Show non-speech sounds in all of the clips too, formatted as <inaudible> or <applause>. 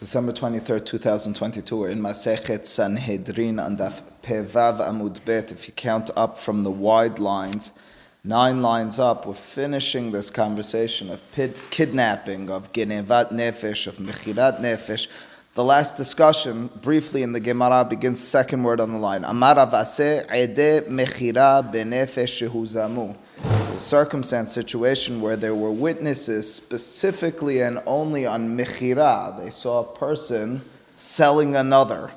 December 23rd, 2022. We're in Masechet Sanhedrin on Daf Pevav Amud Bet. If you count up from the wide lines, nine lines up, we're finishing this conversation of kidnapping, of Genevat Nefesh, of Mechirat Nefesh. The last discussion, briefly in the Gemara, begins second word on the line. Amar Avase Ede Mechira Benefesh Shehuzamu circumstance situation where there were witnesses specifically and only on Mechira. They saw a person selling another.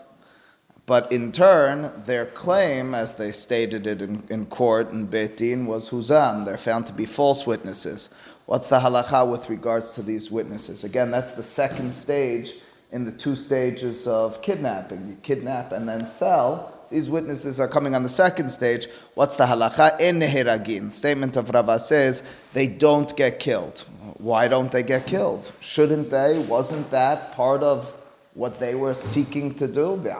But in turn, their claim, as they stated it in, in court in Betin, was Huzam. They're found to be false witnesses. What's the halacha with regards to these witnesses? Again, that's the second stage in the two stages of kidnapping. You kidnap and then sell. These witnesses are coming on the second stage. What's the halacha? In Nehiragin. Statement of Rava says they don't get killed. Why don't they get killed? Shouldn't they? Wasn't that part of what they were seeking to do? The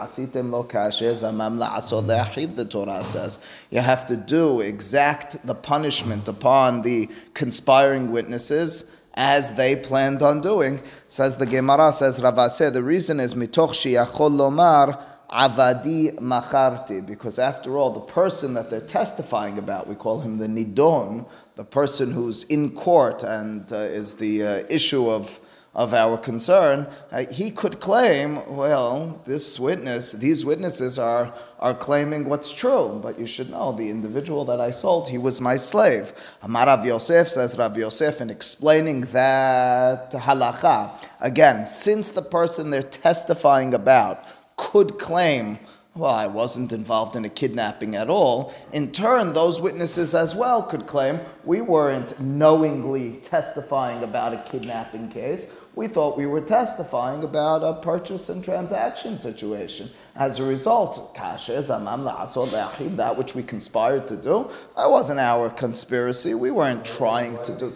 Torah says. You have to do exact the punishment upon the conspiring witnesses as they planned on doing. Says the Gemara, says Rava the reason is mitoch shiyachol lomar avadi macharti, because after all, the person that they're testifying about, we call him the nidon, the person who's in court and uh, is the uh, issue of of our concern, uh, he could claim, well, this witness, these witnesses are, are claiming what's true, but you should know the individual that I sold, he was my slave. Amar Rav Yosef says Rav Yosef in explaining that halacha. Again, since the person they're testifying about could claim, well, I wasn't involved in a kidnapping at all. In turn, those witnesses as well could claim we weren't knowingly testifying about a kidnapping case. We thought we were testifying about a purchase and transaction situation. As a result, that which we conspired to do, that wasn't our conspiracy. We weren't trying to do.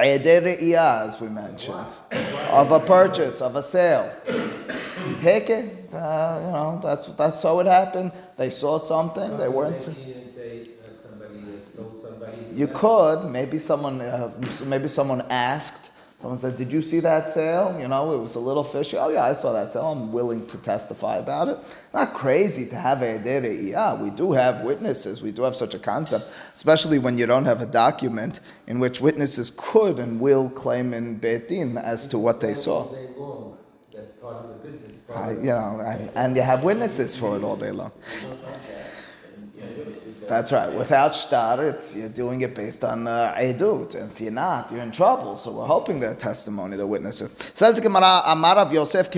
As we mentioned, of a purchase, of a sale. Heke, uh, you know, that's that's how it happened. They saw something, they weren't. You could maybe someone uh, maybe someone asked. Someone said, "Did you see that sale? You know, it was a little fishy." Oh yeah, I saw that sale. I'm willing to testify about it. Not crazy to have a Yeah, we do have witnesses. We do have such a concept, especially when you don't have a document in which witnesses could and will claim in Betin as to what they saw. Uh, you know, and, and, you have witnesses for it all day long. That's right. Without shtar, it's you're doing it based on uh, edut. If you're not, you're in trouble. So we're hoping their testimony, the witnesses. Says Gemara, Amar Yosef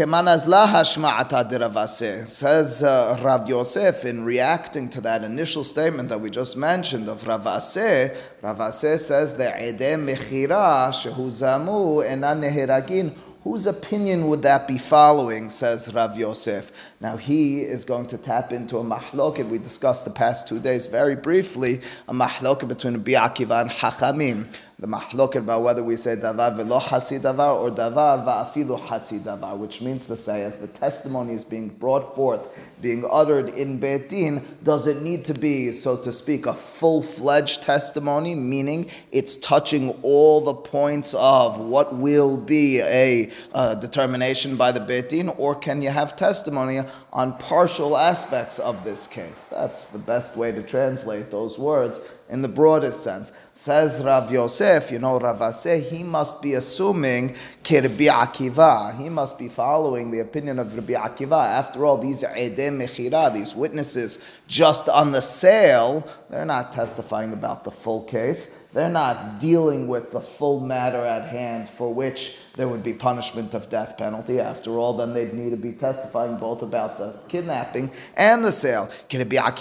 Says uh, Rav Yosef in reacting to that initial statement that we just mentioned of Ravase. Ravase says the edem mechira shehu zamu enan neheragin Whose opinion would that be following, says Rav Yosef? Now he is going to tap into a mahloket. We discussed the past two days very briefly, a mahloket between Bi'akiva and Hachamim the mahloket about whether we say davar velo hasi davar or davar va'afilu hasi davar, which means to say, as the testimony is being brought forth, being uttered in Beit Din, does it need to be, so to speak, a full-fledged testimony, meaning it's touching all the points of what will be a uh, determination by the Beit Din, or can you have testimony on partial aspects of this case? That's the best way to translate those words in the broadest sense. Says Rav Yosef, you know, Rav Aseh, he must be assuming Kirbi Akiva. He must be following the opinion of Rabbi Akiva. After all, these Edem Mechira, these witnesses just on the sale, they're not testifying about the full case. They're not dealing with the full matter at hand for which there would be punishment of death penalty. After all, then they'd need to be testifying both about the kidnapping and the sale. Can it be? That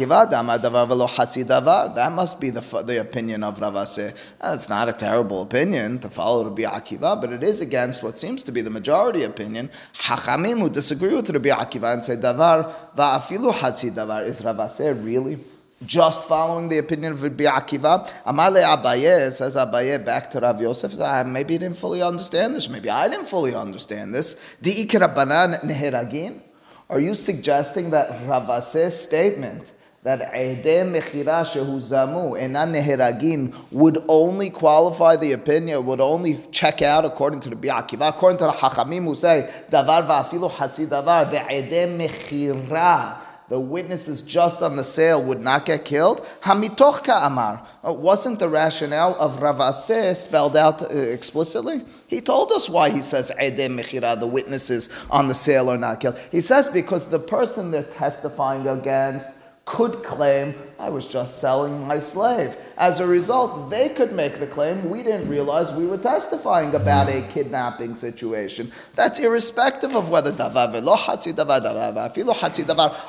must be the, the opinion of Ravase. It's not a terrible opinion to follow Rabbi Akiva, but it is against what seems to be the majority opinion. Hachamim who disagree with Rabbi Akiva and say davar va'afilu hatzi davar. Is Ravase really? Just following the opinion of Rabbi Akiva. Amale Abaye says Abaye back to Rav Yosef. Ah, maybe he didn't fully understand this. Maybe I didn't fully understand this. Di banan neheragin. Are you suggesting that Ravase's statement that Ehdeh Mechira Shehu Zamu Enan Neheragin would only qualify the opinion, would only check out according to the Bi'akiva, according to the Hachamim who say, Davar va'afilu Hatzi Davar, the Ehdeh Mechira the witnesses just on the sale would not get killed. Hamitoch amar. Uh, wasn't the rationale of Ravaseh spelled out uh, explicitly? He told us why he says Mechira, the witnesses on the sale are not killed. He says because the person they're testifying against could claim, I was just selling my slave. As a result, they could make the claim, we didn't realize we were testifying about a kidnapping situation. That's irrespective of whether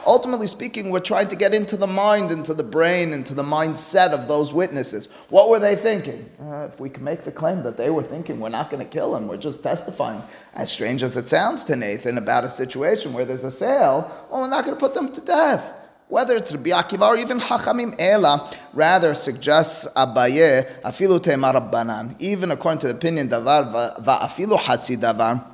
Ultimately speaking, we're trying to get into the mind, into the brain, into the mindset of those witnesses. What were they thinking? Uh, if we can make the claim that they were thinking we're not going to kill him, we're just testifying. As strange as it sounds to Nathan about a situation where there's a sale, well, we're not going to put them to death whether it's Rabbi Akiva or even Hachamim Ela, rather suggests Abaye, afilu te'emar Rabbanan. Even according to the opinion, davar va'afilu hatzi davar,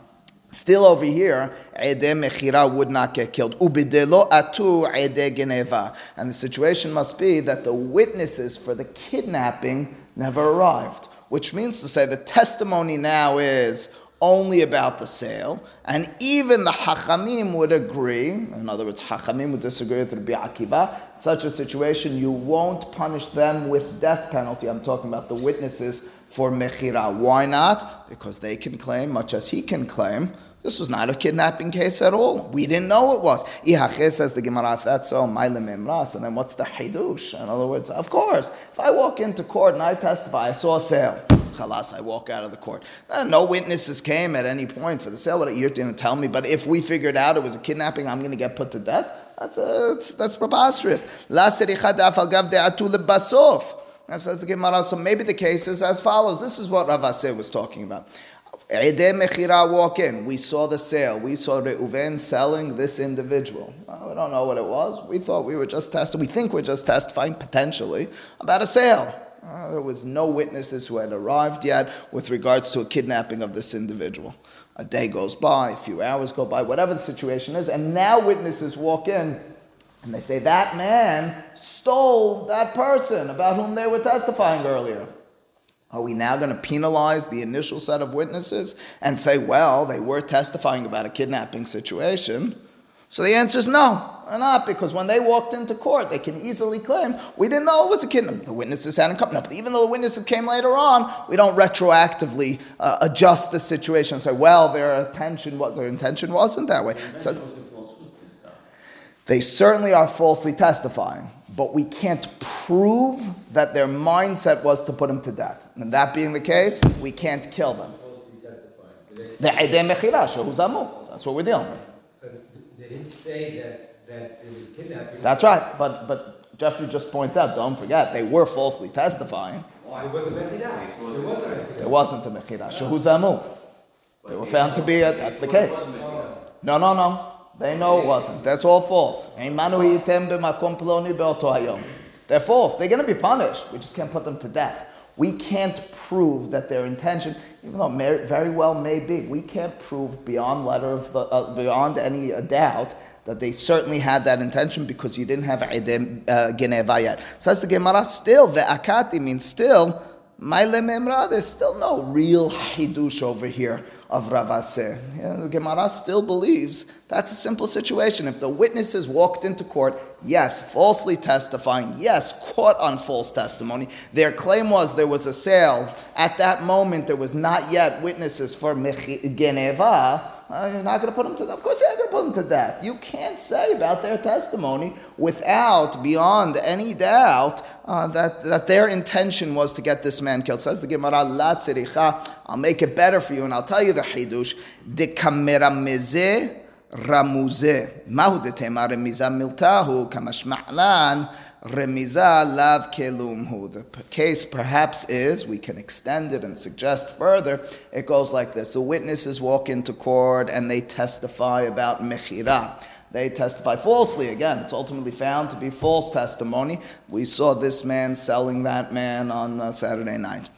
Still over here, Ede Mechira would not get killed. Ubidelo atu Ede Geneva. And the situation must be that the witnesses for the kidnapping never arrived. Which means to say the testimony now is only about the sale, and even the Hachamim would agree, in other words, Hachamim would disagree with Rabbi Akiva, such a situation you won't punish them with death penalty. I'm talking about the witnesses for Mechira. Why not? Because they can claim, much as he can claim, this was not a kidnapping case at all. We didn't know it was. Ihache says the Gemara, if that's so, Mailim and then what's the Hidush? In other words, of course, if I walk into court and I testify, I saw a sale chalas, I walk out of the court. Uh, no witnesses came at any point for the sale. What going to tell me, but if we figured out it was a kidnapping, I'm going to get put to death. That's uh, that's, that's preposterous. La That says the Gemara. So maybe the case is as follows. This is what Ravase was talking about. Ede Mechira walk in. We saw the sale. We saw Reuven selling this individual. Well, we don't know what it was. We thought we were just testing. We think we're just testifying potentially about a sale. Uh, there was no witnesses who had arrived yet with regards to a kidnapping of this individual. A day goes by, a few hours go by, whatever the situation is, and now witnesses walk in and they say that man stole that person about whom they were testifying earlier. Are we now going to penalize the initial set of witnesses and say, well, they were testifying about a kidnapping situation? So the answer is no, not, because when they walked into court, they can easily claim, we didn't know it was a kidnapping. The witnesses hadn't come. No, but even though the witnesses came later on, we don't retroactively uh, adjust the situation and say, well, their intention, what their intention wasn't that way. So, they certainly are falsely testifying, but we can't prove that their mindset was to put him to death. And that being the case, we can't kill them. That's what we're dealing with. They didn't say that, that it was kidnapping. That's right, but, but Jeffrey just points out, don't forget, they were falsely testifying. Oh, it wasn't Mechira. It wasn't It wasn't a Mechira. Shehu They were found to be a, that's the case. No, no, no. They know it wasn't. That's all false. They're false. They're going to be punished. We just can't put them to death. We can't prove that their intention, even though may, very well may be, we can't prove beyond letter of the, uh, beyond any uh, doubt that they certainly had that intention because you didn't have idem uh, geneva yet. Says the Gemara, still the akati means still. There's still no real hidush over here of Ravase. Yeah, the Gemara still believes that's a simple situation. If the witnesses walked into court, yes, falsely testifying, yes, caught on false testimony, their claim was there was a sale. At that moment, there was not yet witnesses for Geneva uh, you're not going to put them to death. Of course, you're not going to put them to death. You can't say about their testimony without, beyond any doubt, uh, that, that their intention was to get this man killed. Says the Gemara, La tziricha, I'll make it better for you, and I'll tell you the hidush. De kamera meze ramuze. Mahu de tema remiza miltahu kamashma'lan. Remiza lav kelumhu. The case perhaps is, we can extend it and suggest further, it goes like this. The witnesses walk into court and they testify about mechira. They testify falsely. Again, it's ultimately found to be false testimony. We saw this man selling that man on uh, Saturday night.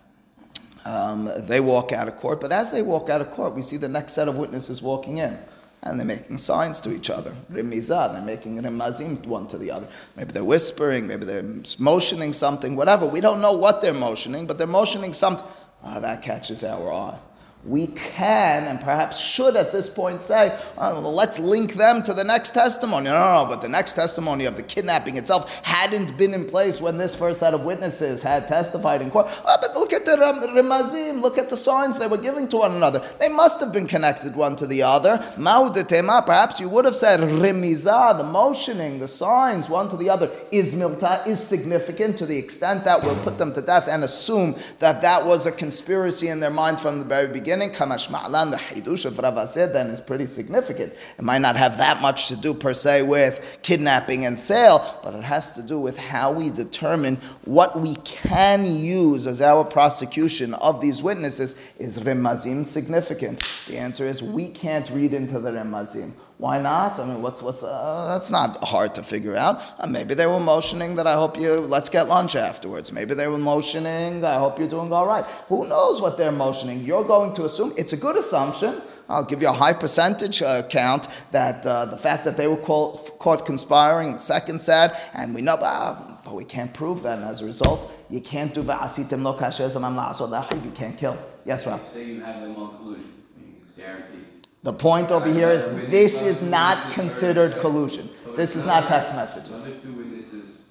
Um, they walk out of court, but as they walk out of court, we see the next set of witnesses walking in. And they're making signs to each other. Rimizah, they're making rimazim one to the other. Maybe they're whispering, maybe they're motioning something, whatever. We don't know what they're motioning, but they're motioning something. Ah, that catches our eye we can and perhaps should at this point say, oh, well, let's link them to the next testimony. No, no, no, but the next testimony of the kidnapping itself hadn't been in place when this first set of witnesses had testified in court. Oh, but look at the remazim, look at the signs they were giving to one another. They must have been connected one to the other. Maudetema, perhaps you would have said remiza, the motioning, the signs one to the other, is milta, is significant to the extent that we'll put them to death and assume that that was a conspiracy in their mind from the very beginning beginning, Kamash Ma'lan, the Hidush of Rav said, then is pretty significant. It might not have that much to do per se with kidnapping and sale, but it has to do with how we determine what we can use as our prosecution of these witnesses. Is Remazim significant? The answer is we can't read into the Remazim. Why not? I mean, what's what's uh, that's not hard to figure out. Uh, maybe they were motioning that I hope you let's get lunch afterwards. Maybe they were motioning I hope you're doing all right. Who knows what they're motioning? You're going to assume it's a good assumption. I'll give you a high percentage uh, count that uh, the fact that they were caught, caught conspiring, the second said, and we know, uh, but we can't prove that. And as a result, you can't do va'asitim lo kasher You can't kill. Yes, Rob. Say you have them on collusion. It's guaranteed. The point over here is this is not considered collusion. This is not text messages. Other two witnesses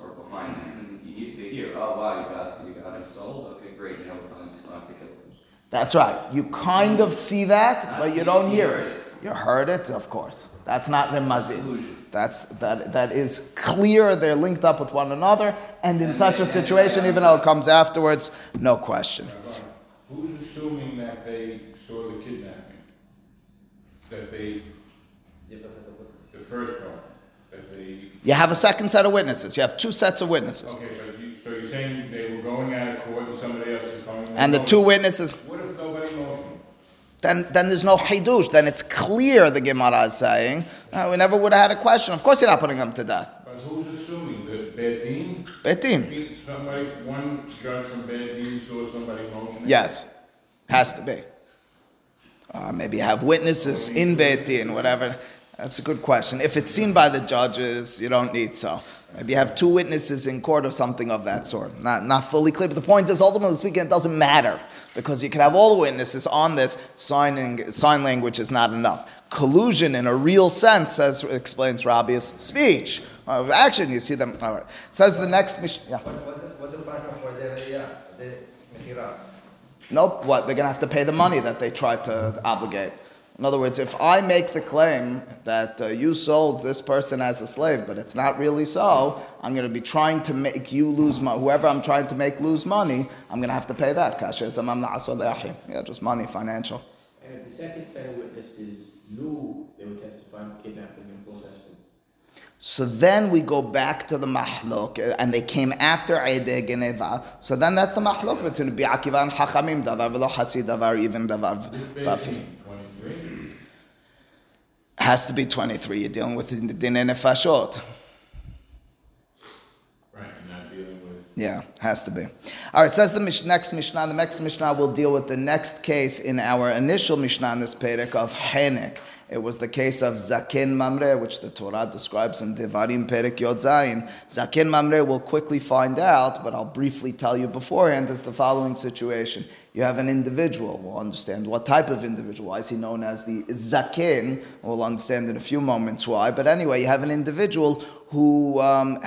are behind them, they hear, oh wow, you got, you got him sold, okay, great, you know, it's not to kill. That's right. You kind of see that, but you don't hear it. You heard it, of course. That's not remazim. That's that that is clear. They're linked up with one another, and in such a situation, even though it comes afterwards, no question. Who's assuming that they saw the kidnapping? That they, the first one, that they, You have a second set of witnesses. You have two sets of witnesses. okay, but you, so you're saying they were going out of court and somebody else is coming? And the two witnesses, What if nobody motioned? then, then there's no hidush. Then it's clear, the Gemara is saying. Uh, we never would have had a question. Of course, you're not putting them to death. But who's assuming, the Bedin? Betin. Somebody, one judge from Bedin saw somebody motioning? Yes. Has to be. Uh, maybe have witnesses in Beit Din, whatever. That's a good question. If it's seen by the judges, you don't need so. Maybe you have two witnesses in court or something of that sort. Not, not fully clear. But the point is, ultimately speaking, it doesn't matter because you can have all the witnesses on this. Signing, sign language is not enough. Collusion, in a real sense, as explains Rabbi's speech. Uh, action, you see them. All right. Says the next. Yeah. What, what, what for the, uh, the Nope. What? They're going to have to pay the money that they tried to obligate. In other words, if I make the claim that uh, you sold this person as a slave, but it's not really so, I'm going to be trying to make you lose money. Whoever I'm trying to make lose money, I'm going to have to pay that. Yeah, just money, financial. And if the second set of witnesses knew they were testifying kidnapping and protesting, so then we go back to the mahlok, uh, and they came after Eid Geneva. So then that's the mahlok between Bi'akiva and Hachamim, davar v'lo hatzi davar, even davar vafi. Has to be 23. You're dealing with the din nefashot. Right, and not dealing with... Yeah, has to be. All right, says the next Mishnah. The next Mishnah will deal with the next case in our initial Mishnah in this Perek of Henek. It was the case of Zaken Mamre, which the Torah describes in Devarim Perek Yod Zayin. Zaken Mamre will quickly find out, but I'll briefly tell you beforehand, is the following situation. You have an individual. We'll understand what type of individual. Why is he known as the Zaken? We'll understand in a few moments why. But anyway, you have an individual who um,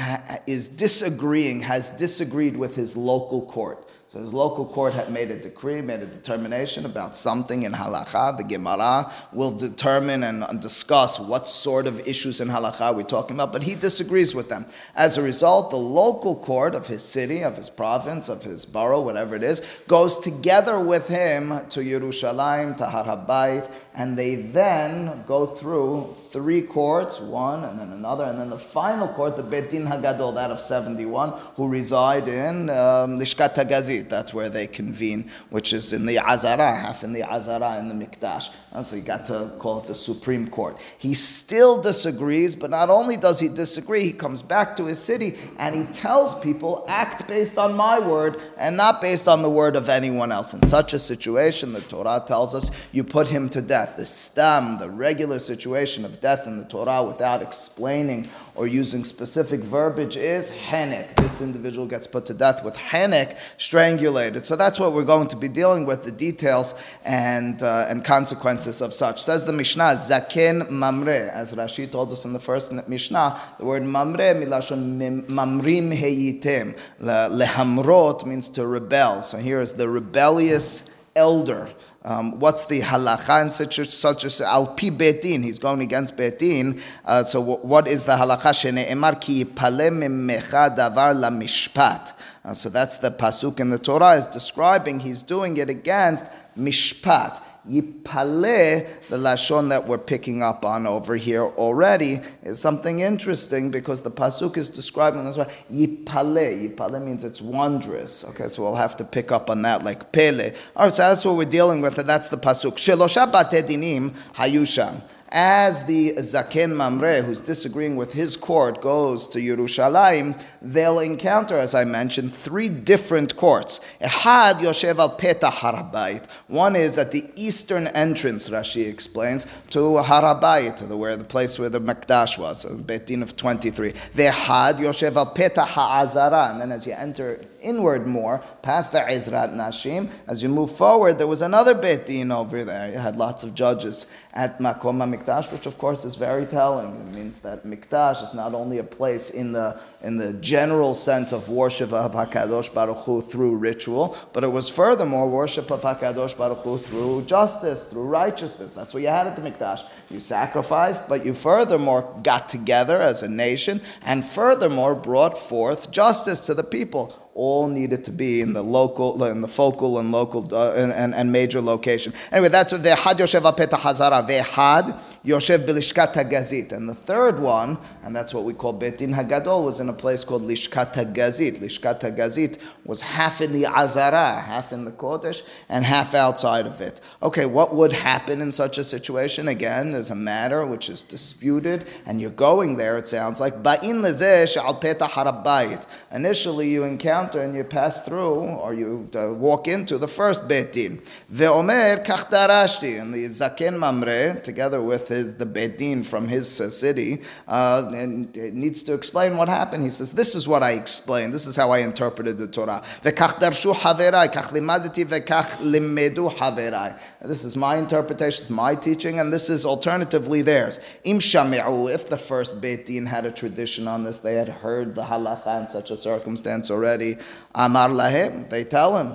is disagreeing, has disagreed with his local court. So his local court had made a decree, made a determination about something in halacha. The Gemara will determine and discuss what sort of issues in halacha we're talking about, but he disagrees with them. As a result, the local court of his city, of his province, of his borough, whatever it is, goes together with him to Yerushalayim, to Harabayit, and they then go through three courts, one and then another, and then the final court, the Beit Din Hagadol, that of 71, who reside in um, Lishkat Hagazit Gazit. That's where they convene, which is in the Azara, half in the Azara in the Mikdash. So he got to call it the Supreme Court. He still disagrees, but not only does he disagree, he comes back to his city and he tells people, act based on my word and not based on the word of anyone else. In such a situation, the Torah tells us you put him to death. The stam, the regular situation of death in the Torah without explaining or using specific verbiage is henek. This individual gets put to death with henek, strangulated. So that's what we're going to be dealing with, the details and, uh, and consequences of such. Says the Mishnah, zaken mamre, as Rashi told us in the first Mishnah, the word mamre, milashon mamrim heyitem. Lehamrot means to rebel. So here is the rebellious elder. Um, what's the halacha in such a, such a al pi betin? He's going against betin. Uh, so what is the halacha? Shene'emar ki mecha davar la mishpat. Uh, so that's the pasuk in the Torah is describing. He's doing it against mishpat. Yipale, the lashon that we're picking up on over here already, is something interesting because the pasuk is describing this. Way. Yipale, yipale means it's wondrous. Okay, so we'll have to pick up on that like pele. All right, so that's what we're dealing with, and that's the pasuk. Shelosha batedinim hayusham as the Zaken Mamre, who's disagreeing with his court, goes to Yerushalayim, they'll encounter, as I mentioned, three different courts. Ehad Yoshev al Petah Harabayit. One is at the eastern entrance, Rashi explains, to Harabayit, the, where the place where the Makdash was, Betin of 23. Vehad Yoshev al Petah Ha'azara. And then as you enter inward more, past the Ezrat Nashim, as you move forward, there was another Betin over there. You had lots of judges at Makom Mikdash, which of course is very telling. It means that Mikdash is not only a place in the in the general sense of worship of Hakadosh Baruch Hu through ritual, but it was furthermore worship of Hakadosh Baruch Hu through justice, through righteousness. That's what you had at the Mikdash. You sacrificed, but you furthermore got together as a nation, and furthermore brought forth justice to the people all needed to be in the local, in the focal and local uh, and, and, and, major location. Anyway, that's what the had Yoshev Apeta Hazara Vehad Yoshev Bilishkat Gazit. And the third one, and that's what we call Betin Hagadol, was in a place called Lishkat Gazit. Lishkat Gazit was half in the Azara, half in the Kodesh, and half outside of it. Okay, what would happen in such a situation? Again, there's a matter which is disputed, and you're going there, it sounds like. Ba'in Lezeh Al Peta Harabayit. Initially, you encounter and you pass through or you uh, walk into the first Beit Din. Ve'omer kach darashti, and the Zaken Mamre, together with his, the Beit Din from his uh, city, uh, and needs to explain what happened. He says, this is what I explained, this is how I interpreted the Torah. Ve'kach darshu haverai, kach limadati ve'kach limedu haverai. This is my interpretation, my teaching, and this is alternatively theirs. Im shami'u, if the first Beit Din had a tradition on this, they had heard the halacha in such a circumstance already, Amar lahem, they tell him,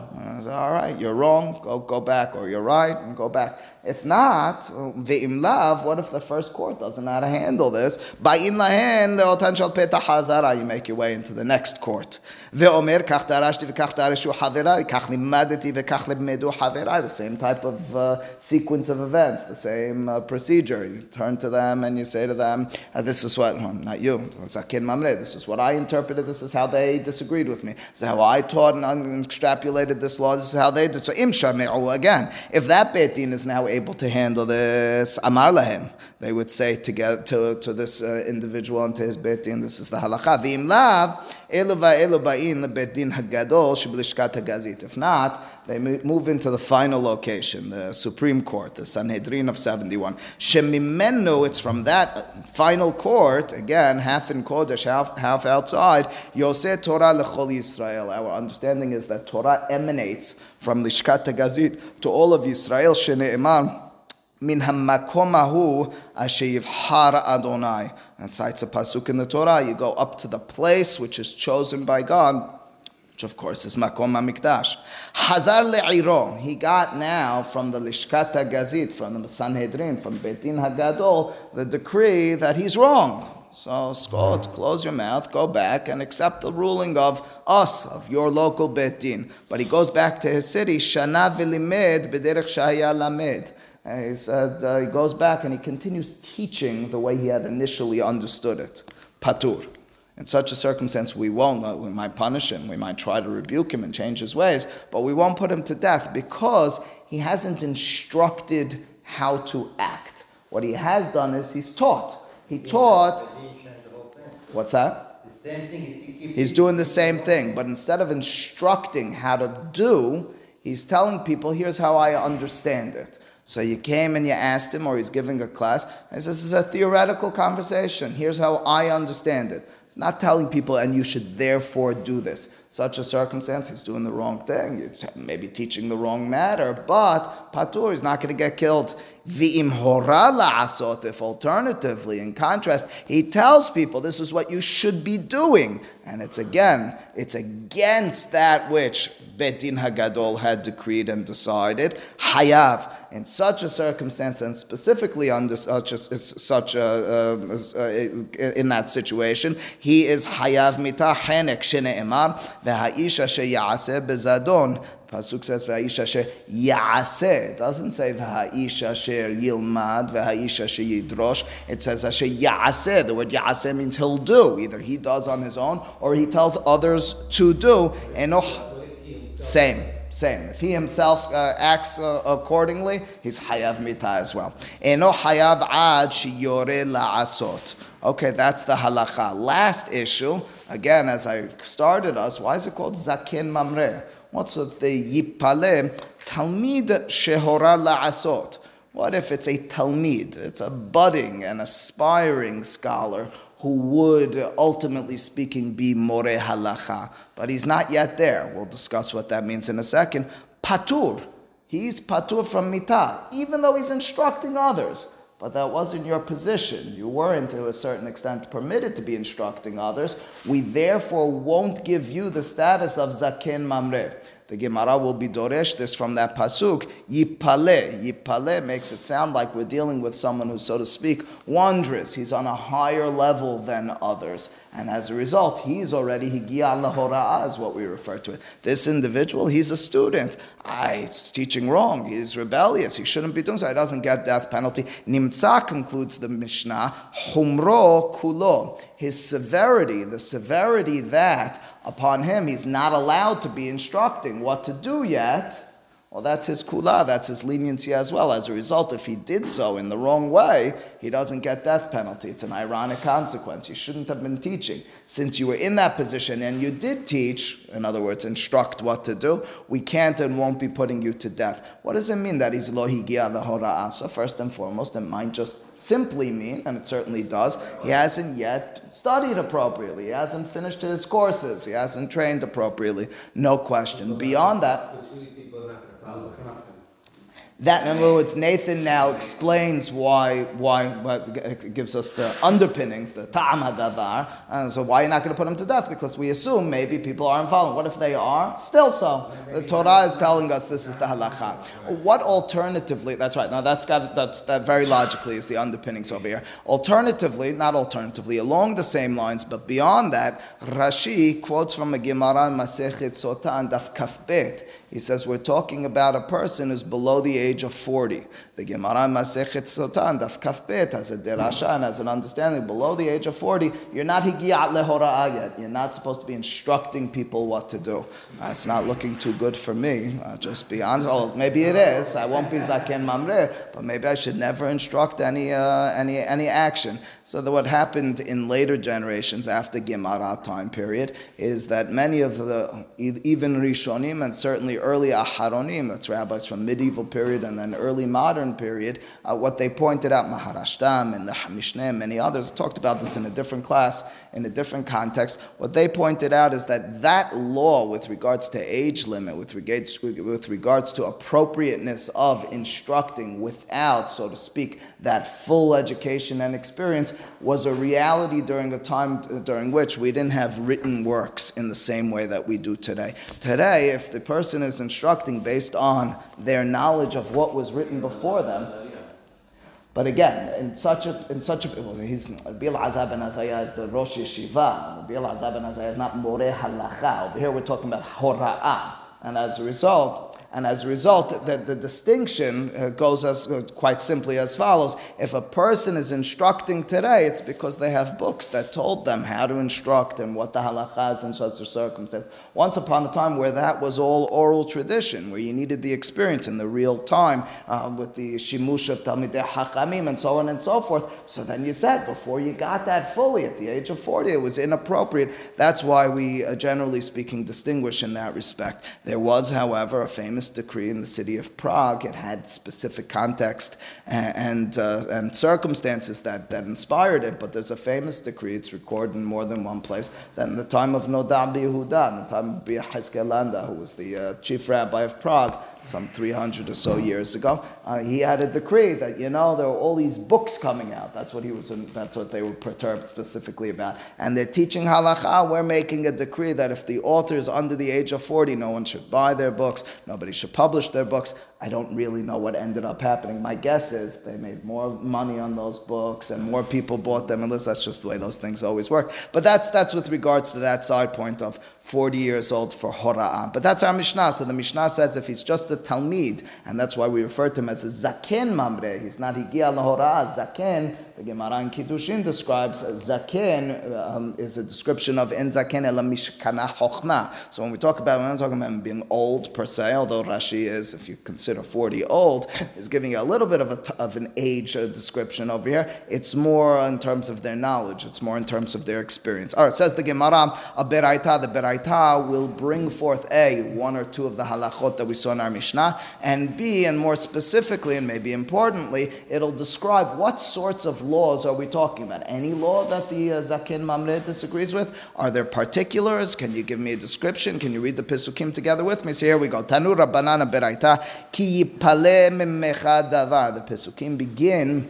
all right, you're wrong, go, go back, or you're right, and go back. If not, ve'im lav, what if the first court doesn't know how to handle this? Ba'in lahen, le'otan shal peta hazara, you make your way into the next court. Ve'omer, kach darashti haverai, kach limadeti v'kach limmedu haverai, the same type of uh, sequence of events, the same uh, procedure. You turn to them and you say to them, uh, this is what, well, not you, Zakin Mamre, this is what I interpreted, this is how they disagreed with me. This is how I taught and extrapolated this law, this is how they did. So im again, if that betin is now able to handle this, Amar lahem, they would say to, get, to, to this uh, individual and to his betin, this is the halacha. V'im lav, elu va'elu ba'in lebetin hagadol shiblishkat hagazit. If not, they move into the final location, the Supreme Court, the Sanhedrin of 71. Shemimenu, it's from that uh, final court, again, half in Kodesh, half, half outside, Yoseh Torah lechol Yisrael. Our understanding is that Torah emanates from Lishkat Gazit to all of Israel, Shene'eman, min hamakomahu har Adonai. And cites a pasuk in the Torah. You go up to the place which is chosen by God, which of course is makom hamikdash. Hazar le'iro. He got now from the Lishkata Gazit, from the Sanhedrin, from Betin Hagadol, the decree that he's wrong. So, Scott, close your mouth, go back and accept the ruling of us, of your local Betin. But he goes back to his city, Shana v'limed b'derech shaya lamed. he said, uh, he goes back and he continues teaching the way he had initially understood it. Patur. In such a circumstance, we won't. We might punish him. We might try to rebuke him and change his ways, but we won't put him to death because he hasn't instructed how to act. What he has done is he's taught. He taught. What's that? He's doing the same thing, but instead of instructing how to do, he's telling people, here's how I understand it. So you came and you asked him, or he's giving a class, and he says, This is a theoretical conversation. Here's how I understand it. He's not telling people, and you should therefore do this. Such a circumstance, he's doing the wrong thing. Maybe teaching the wrong matter, but Patur is not going to get killed. V'im hora if alternatively, in contrast, he tells people this is what you should be doing. And it's again, it's against that which Betin Hagadol had decreed and decided. Hayav. In such a circumstance, and specifically under such a, such a, uh, uh, in that situation, he is hayav mita henek shene'emar v'ha'isha sheyaseh bezadon. Pasuk says v'ha'isha she yaseh. It doesn't say v'ha'isha she yilmad v'ha'isha she yidrosh. It says asher yaseh. The word yaseh means he'll do. Either he does on his own or he tells others to do. Enoch. Same, same. If he himself uh, acts uh, accordingly, he's hayav mita as well. Eno hayav ad shiyore la'asot. Okay, that's the halacha. Last issue, again, as I started us, why is it called zaken mamre? What's with the yipale talmid shehora la'asot? What if it's a talmid? It's a budding and aspiring scholar who would, ultimately speaking, be more halacha, but he's not yet there. We'll discuss what that means in a second. Patur, he's patur from mita, even though he's instructing others. But that wasn't your position. You weren't, to a certain extent, permitted to be instructing others. We therefore won't give you the status of zaken mamre. The Gemara will be doresh this from that pasuk. Yipale. Yipale makes it sound like we're dealing with someone who's, so to speak, wondrous. He's on a higher level than others. And as a result, he's already higia lahora'ah is what we refer to it. This individual, he's a student. Ah, he's teaching wrong. He's rebellious. He shouldn't be doing so. He doesn't get death penalty. Nimtza concludes the Mishnah. Humro kulo. His severity, the severity that upon him he's not allowed to be instructing what to do yet. Well, that's his kula, that's his leniency as well. As a result, if he did so in the wrong way, he doesn't get death penalty. It's an ironic consequence. You shouldn't have been teaching. Since you were in that position and you did teach, in other words, instruct what to do, we can't and won't be putting you to death. What does it mean that he's lo higia lahora'ah? So first and foremost, it might just simply mean, and it certainly does, he hasn't yet studied appropriately. He hasn't finished his courses. He hasn't trained appropriately. No question. Beyond that, Because really people are not gonna follow. That, in other words, Nathan now explains why, why, it gives us the underpinnings, the ta'am hadavar. And so why are you're not going to put him to death? Because we assume maybe people aren't following. What if they are? Still so. The Torah is telling us this is the halacha. What alternatively, that's right, now that's got, that's, that very logically is the underpinnings over here. Alternatively, not alternatively, along the same lines, but beyond that, Rashi quotes from a Gemara in Masechet Sota and Daf Kafbet. He says we're talking about a person who's below the age of 40. The Gemara Masechet Sotan, Daf Kafbet, has a derasha and has an understanding below the age of 40, you're not higiyat lehora'ah yet. You're not supposed to be instructing people what to do. That's not looking too good for me. I'll just be honest. Oh, maybe it is. I won't be zaken mamre, but maybe I should never instruct any, uh, any, any action. So that what happened in later generations after Gemara time period is that many of the, even Rishonim and certainly early Aharonim, that's rabbis from medieval period and then early modern period, uh, what they pointed out, Maharashtam and the Mishneh, many others talked about this in a different class, in a different context. What they pointed out is that that law with regards to age limit, with regards, with regards to appropriateness of instructing without, so to speak, that full education and experience was a reality during a time during which we didn't have written works in the same way that we do today. Today, if the person is instructing based on their knowledge of what was written before them, but again, in such a in such a well, he's Bil Azab ben Azayah is the Rosh Yeshiva. Bil Azab ben Azayah is not Moreh Halacha. Over here, we're talking about Hora'ah, and as a result, And as a result, the, the distinction uh, goes as uh, quite simply as follows. If a person is instructing today, it's because they have books that told them how to instruct and what the halacha is in such a circumstance. Once upon a time where that was all oral tradition, where you needed the experience in the real time uh, with the shimush of Talmidei Hachamim and so on and so forth. So then you said, before you got that fully at the age of 40, it was inappropriate. That's why we, uh, generally speaking, distinguish in that respect. There was, however, a famous decree in the city of Prague. It had specific context and, uh, and circumstances that, that inspired it, but there's a famous decree, it's recorded in more than one place, that in the time of Noda B'Yehuda, in the time of Landau, who was the uh, chief rabbi of Prague, some 300 or so years ago, uh, he had a decree that you know there were all these books coming out. That's what he was. That's what they were perturbed specifically about. And they're teaching halacha. We're making a decree that if the author is under the age of 40, no one should buy their books. Nobody should publish their books. I don't really know what ended up happening. My guess is they made more money on those books and more people bought them. And that's just the way those things always work. But that's that's with regards to that side point of 40 years old for hora'ah. But that's our Mishnah. So the Mishnah says if he's just a Talmid, and that's why we refer to him as a Zaken Mamre, he's not Higia Lahora'ah, Zaken, the Gemara in Kiddushin describes Zaken um, is a description of En Zaken Ela Mishkana Chochma. So when we talk about, we're not talking about him being old per se, although Rashi is, if you consider 40 old, <coughs> is giving you a little bit of, a, of an age uh, description over here. It's more in terms of their knowledge, it's more in terms of their experience. All right, it says the Gemara, a Beraita, the Beraita will bring forth A, one or two of the halachot that we saw in our Mishnah, and B, and more specifically, and maybe importantly, it'll describe what sorts of laws are we talking about? Any law that the uh, Zakin Mamre disagrees with? Are there particulars? Can you give me a description? Can you read the Pisukim together with me? So here we go. Tanu Rabbanan beraita ki davar. The Pisukim begin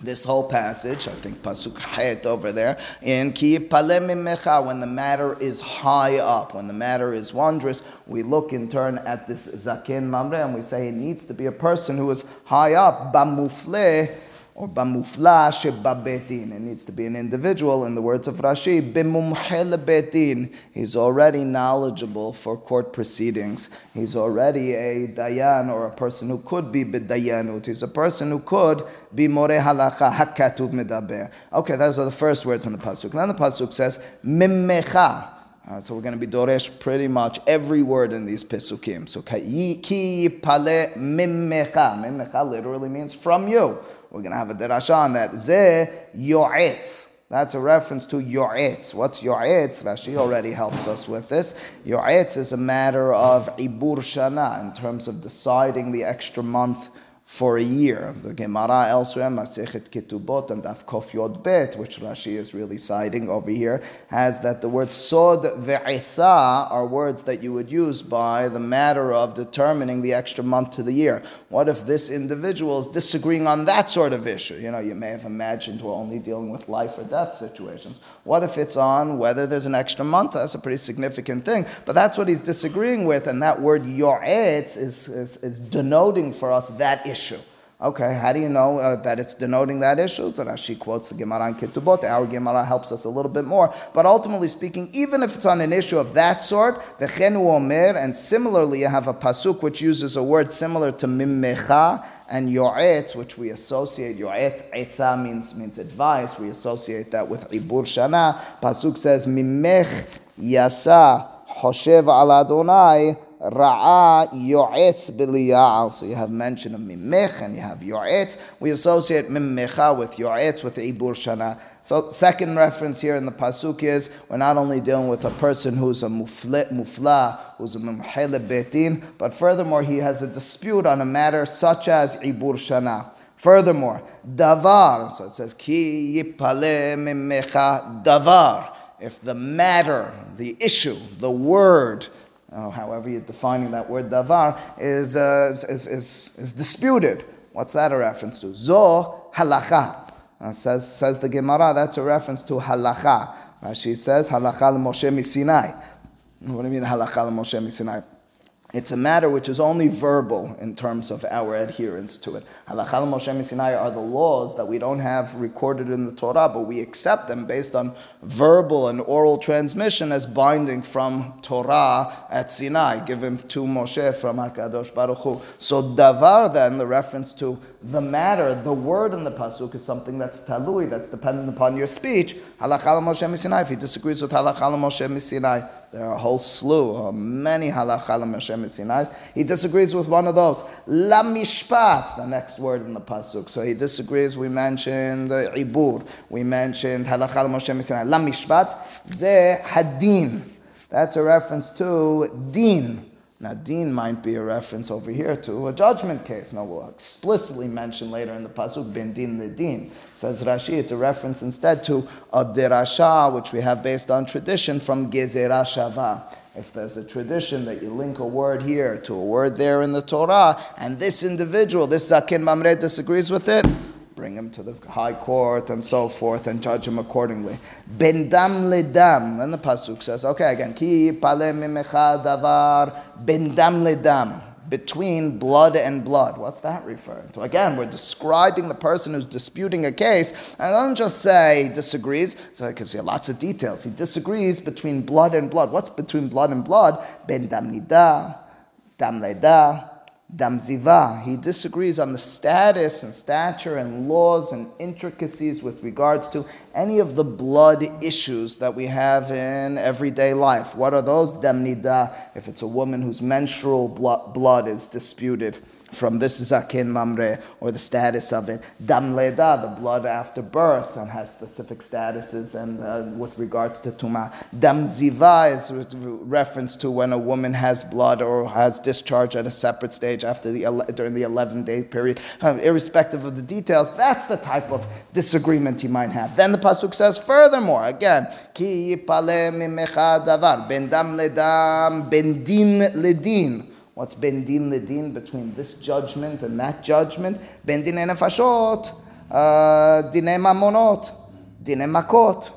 this whole passage, I think pasuk het over there, in ki mecha, when the matter is high up, when the matter is wondrous, we look in turn at this zaken mamre and we say it needs to be a person who is high up, bamufle or bamufla shebabetin. It needs to be an individual, in the words of Rashi, bimumhe He's already knowledgeable for court proceedings. He's already a dayan or a person who could be bidayanut. He's a person who could be more halacha hakatuv medaber. Okay, those are the first words in the pasuk. Then the pasuk says mimmecha. Uh, so we're going to be doresh pretty much every word in these pesukim. So ki pale mimmecha. Mimmecha literally means from you. We're going to have a derasha on that. Ze yo'etz. That's a reference to yo'etz. What's yo'etz? Rashi already helps us with this. Yo'etz is a matter of ibur shana in terms of deciding the extra month for a year. The Gemara elsewhere, Masechet Ketubot and Afkof Yod Bet, which Rashi is really citing over here, has that the words Sod ve'isa are words that you would use by the matter of determining the extra month to the year. What if this individual is disagreeing on that sort of issue? You know, you may have imagined we're only dealing with life or death situations. What if it's on whether there's an extra month? That's a pretty significant thing. But that's what he's disagreeing with, and that word yoretz is, is, is denoting for us that issue issue. Okay, how do you know uh, that it's denoting that issue? So Rashi quotes the Gemara in Ketubot. Our Gemara helps us a little bit more. But ultimately speaking, even if it's on an issue of that sort, v'chenu omer, and similarly you have a pasuk which uses a word similar to mimmecha and yoretz, which we associate, yoretz, etza means, means advice, we associate that with ibur shana. Pasuk says, mimech yasa hoshev al Adonai Ra'a yo'etz b'liya'al. So you have mention of mimech and you have yo'etz. We associate mimmecha with yo'etz, with ibur shana. So second reference here in the pasuk is we're not only dealing with a person who's a mufla, mufla who's a mumhele betin, but furthermore he has a dispute on a matter such as ibur shana. Furthermore, davar. So it says ki yipale mimmecha davar. If the matter, the issue, the word uh, however you're defining that word davar, is, uh, is, is, is, disputed. What's that a reference to? Zo halacha. Uh, says, says the Gemara, that's a reference to halacha. She says halacha Moshe Sinai. What do you mean halacha Moshe Sinai? It's a matter which is only verbal in terms of our adherence to it. Halachal Moshe Sinai are the laws that we don't have recorded in the Torah, but we accept them based on verbal and oral transmission as binding from Torah at Sinai, given to Moshe from Hakadosh Baruch Hu. So davar then, the reference to the matter, the word in the pasuk is something that's talui, that's dependent upon your speech. Halachal Moshe Sinai. If he disagrees with Halachal Moshe Sinai, there are a whole slew, of many halachal Moshe Sinai. He disagrees with one of those. La mishpat, the next word in the pasuk. So he disagrees. We mentioned the ibur. We mentioned halachal Moshe Sinai. La mishpat, ze hadin. That's a reference to din. Now, might be a reference over here to a judgment case. Now, we'll explicitly mention later in the pasuk bin din. Says Rashi, it's a reference instead to a derasha, which we have based on tradition from gezerah shava. If there's a tradition that you link a word here to a word there in the Torah, and this individual, this Zakin Mamre, disagrees with it, bring him to the high court and so forth and judge him accordingly. Ben dam le dam. Then the pasuk says, okay, again, ki pale mimecha davar ben dam le dam. Between blood and blood. What's that referring to? Again, we're describing the person who's disputing a case, and I don't just say disagrees. So it gives you lots of details. He disagrees between blood and blood. What's between blood and blood? Ben dam nida, dam Damziva, he disagrees on the status and stature and laws and intricacies with regards to any of the blood issues that we have in everyday life. What are those? Damnida, if it's a woman whose menstrual blood is disputed from this zaken mamre or the status of it. Dam leda, the blood after birth, and has specific statuses and uh, with regards to tuma. Dam ziva is reference to when a woman has blood or has discharge at a separate stage after the during the 11 day period, uh, irrespective of the details. That's the type of disagreement he might have. Then the pasuk says, furthermore, again, ki davar ben dam ledam ben din ledin. What's bendin ledin between this judgment and that judgment? Bendin nefashot, uh, dine mamonot, dine makot.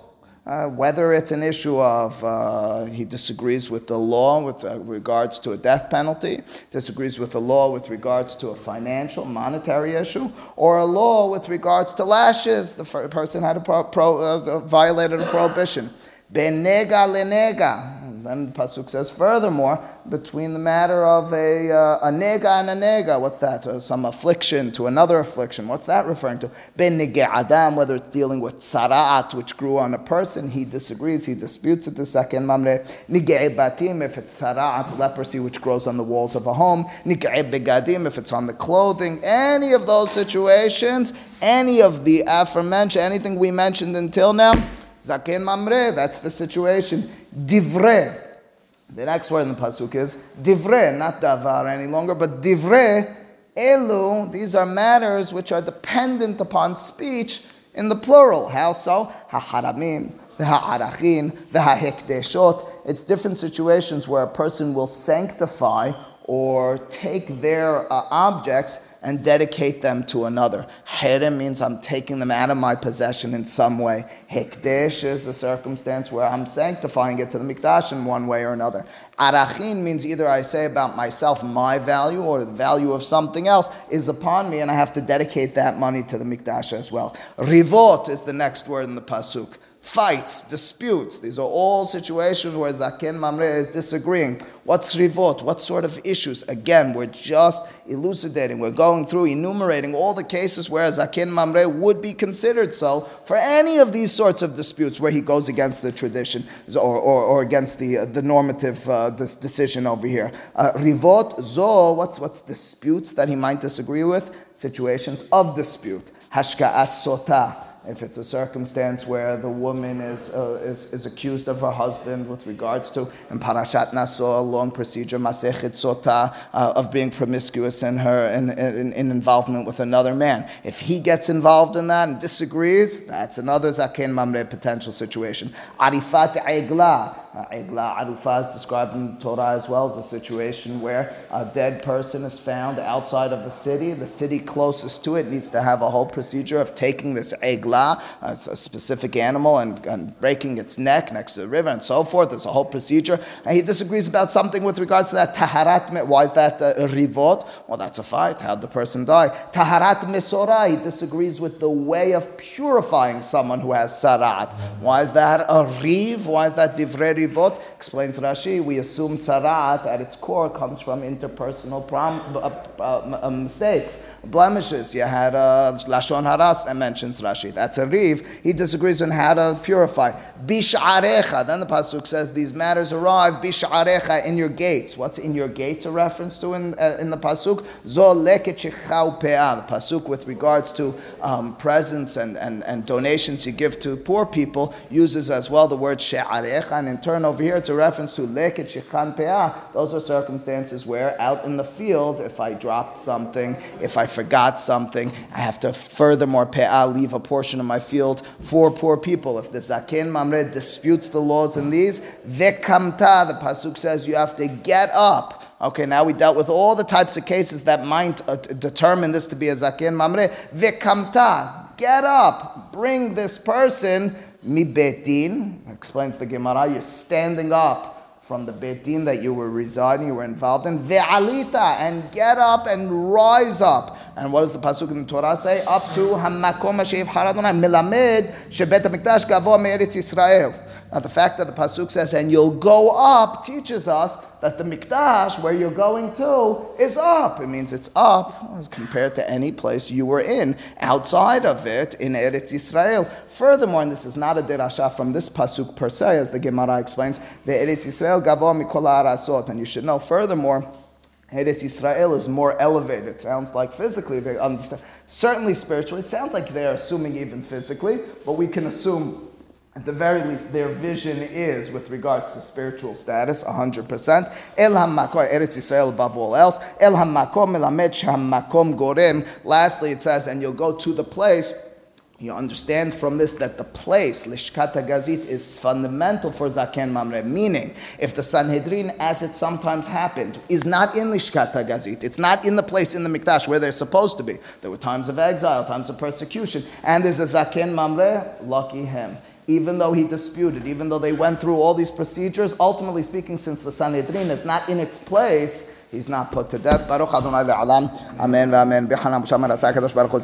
Uh, whether it's an issue of uh, he disagrees with the law with uh, regards to a death penalty, disagrees with the law with regards to a financial, monetary issue, or a law with regards to lashes, the person had a pro- pro- uh, violated a prohibition. Benega lenega, then the pasuk says, furthermore, between the matter of a, uh, a nega and a nega, what's that? Uh, some affliction to another affliction. What's that referring to? Ben adam, whether it's dealing with tzara'at, which grew on a person, he disagrees, he disputes it. The second mamre nige batim, if it's tzara'at, leprosy, which grows on the walls of a home. Nige begadim, if it's on the clothing. Any of those situations, any of the aforementioned, anything we mentioned until now. Zaken mamre, that's the situation. Divre. The next word in the pasuk is divre, not davar any longer, but divre. Elu, these are matters which are dependent upon speech in the plural. How so? Haharamim, the ha'arachin, the ha'hekdeshot. It's different situations where a person will sanctify or take their uh, objects and dedicate them to another. Herem means I'm taking them out of my possession in some way. Hekdesh is a circumstance where I'm sanctifying it to the mikdash in one way or another. Arachin means either I say about myself my value or the value of something else is upon me and I have to dedicate that money to the mikdash as well. Rivot is the next word in the pasuk fights, disputes. These are all situations where Zaken Mamre is disagreeing. What's rivot? What sort of issues? Again, we're just elucidating. We're going through, enumerating all the cases where Zaken Mamre would be considered so for any of these sorts of disputes where he goes against the tradition or, or, or against the, uh, the normative uh, decision over here. Uh, rivot, zo, what's, what's disputes that he might disagree with? Situations of dispute. Hashka'at sota if it's a circumstance where the woman is, uh, is, is, accused of her husband with regards to, in Parashat Naso, a long procedure, Masechet Sota, uh, of being promiscuous in her, in, in, in, involvement with another man. If he gets involved in that and disagrees, that's another Zaken Mamre potential situation. Arifat Egla, Uh, Egla Arufa described in Torah as well as a situation where a dead person is found outside of a city. The city closest to it needs to have a whole procedure of taking this it's a specific animal, and, and breaking its neck next to the river and so forth. There's a whole procedure. And he disagrees about something with regards to that Taharat. Why is that uh, Rivot? Well, that's a fight. How'd the person die? Taharat Metzora, he disagrees with the way of purifying someone who has Tzara'at. Why is that a Riv? Why is that Divrei Rivot? Explains Rashi, we assume Tzara'at at its core comes from interpersonal prom- uh, uh, uh, mistakes blemishes. You had uh, lashon haras. and mentions Rashi. That's a riv. He disagrees on how to purify. Bish'arecha. Then the pasuk says these matters arrive bish'arecha in your gates. What's in your gates a reference to in, uh, in the pasuk? Zo leket shechau pe'ah. The pasuk with regards to um, presents and, and, and donations you give to poor people uses as well the word she'arecha. And turn over here it's a reference to leket shechan pe'ah. Those are circumstances where out in the field, if I dropped something, if I forgot something, I have to furthermore pe'ah, leave a portion of my field for poor people. If the zaken mamre disputes the laws in these, vekamta, the pasuk says you have to get up. Okay, now we dealt with all the types of cases that might uh, determine this to be a zaken mamre. Vekamta, get up, bring this person mi beit din. Explains the Gemara. You're standing up from the beit din that you were residing, you were involved in, ve'alita, and get up and rise up. And what does the pasuk in the Torah say? Up to hamakom ashev haradona milamed shebet hamikdash gavoa me'eretz Yisrael. Now the fact that the pasuk says, and you'll go up, teaches us that the mikdash, where you're going to, is up. It means it's up as compared to any place you were in. Outside of it, in Eretz Yisrael. Furthermore, and this is not a derasha from this pasuk per se, as the Gemara explains, the Eretz Yisrael gavoa mikol aratzot. And you should know, furthermore, Eretz Yisrael is more elevated. It sounds like physically they understand. Certainly spiritually, it sounds like they're assuming even physically, but we can assume at the very least, their vision is with regards to spiritual status, 100%. El hamakom, Eretz Yisrael above all else. El hamakom melamed shamakom gorem. Lastly, it says, and you'll go to the place. You understand from this that the place, Lishkat Gazit, is fundamental for Zaken Mamre. Meaning, if the Sanhedrin, as it sometimes happened, is not in Lishkat Gazit, it's not in the place in the Mikdash where they're supposed to be. There were times of exile, times of persecution, and there's a Zaken Mamre, lucky him even though he disputed, even though they went through all these procedures, ultimately speaking, since the Sanhedrin is not in its place, he's not put to death. Baruch Adonai le'alam. Amen. B'chanam kadosh baruch hu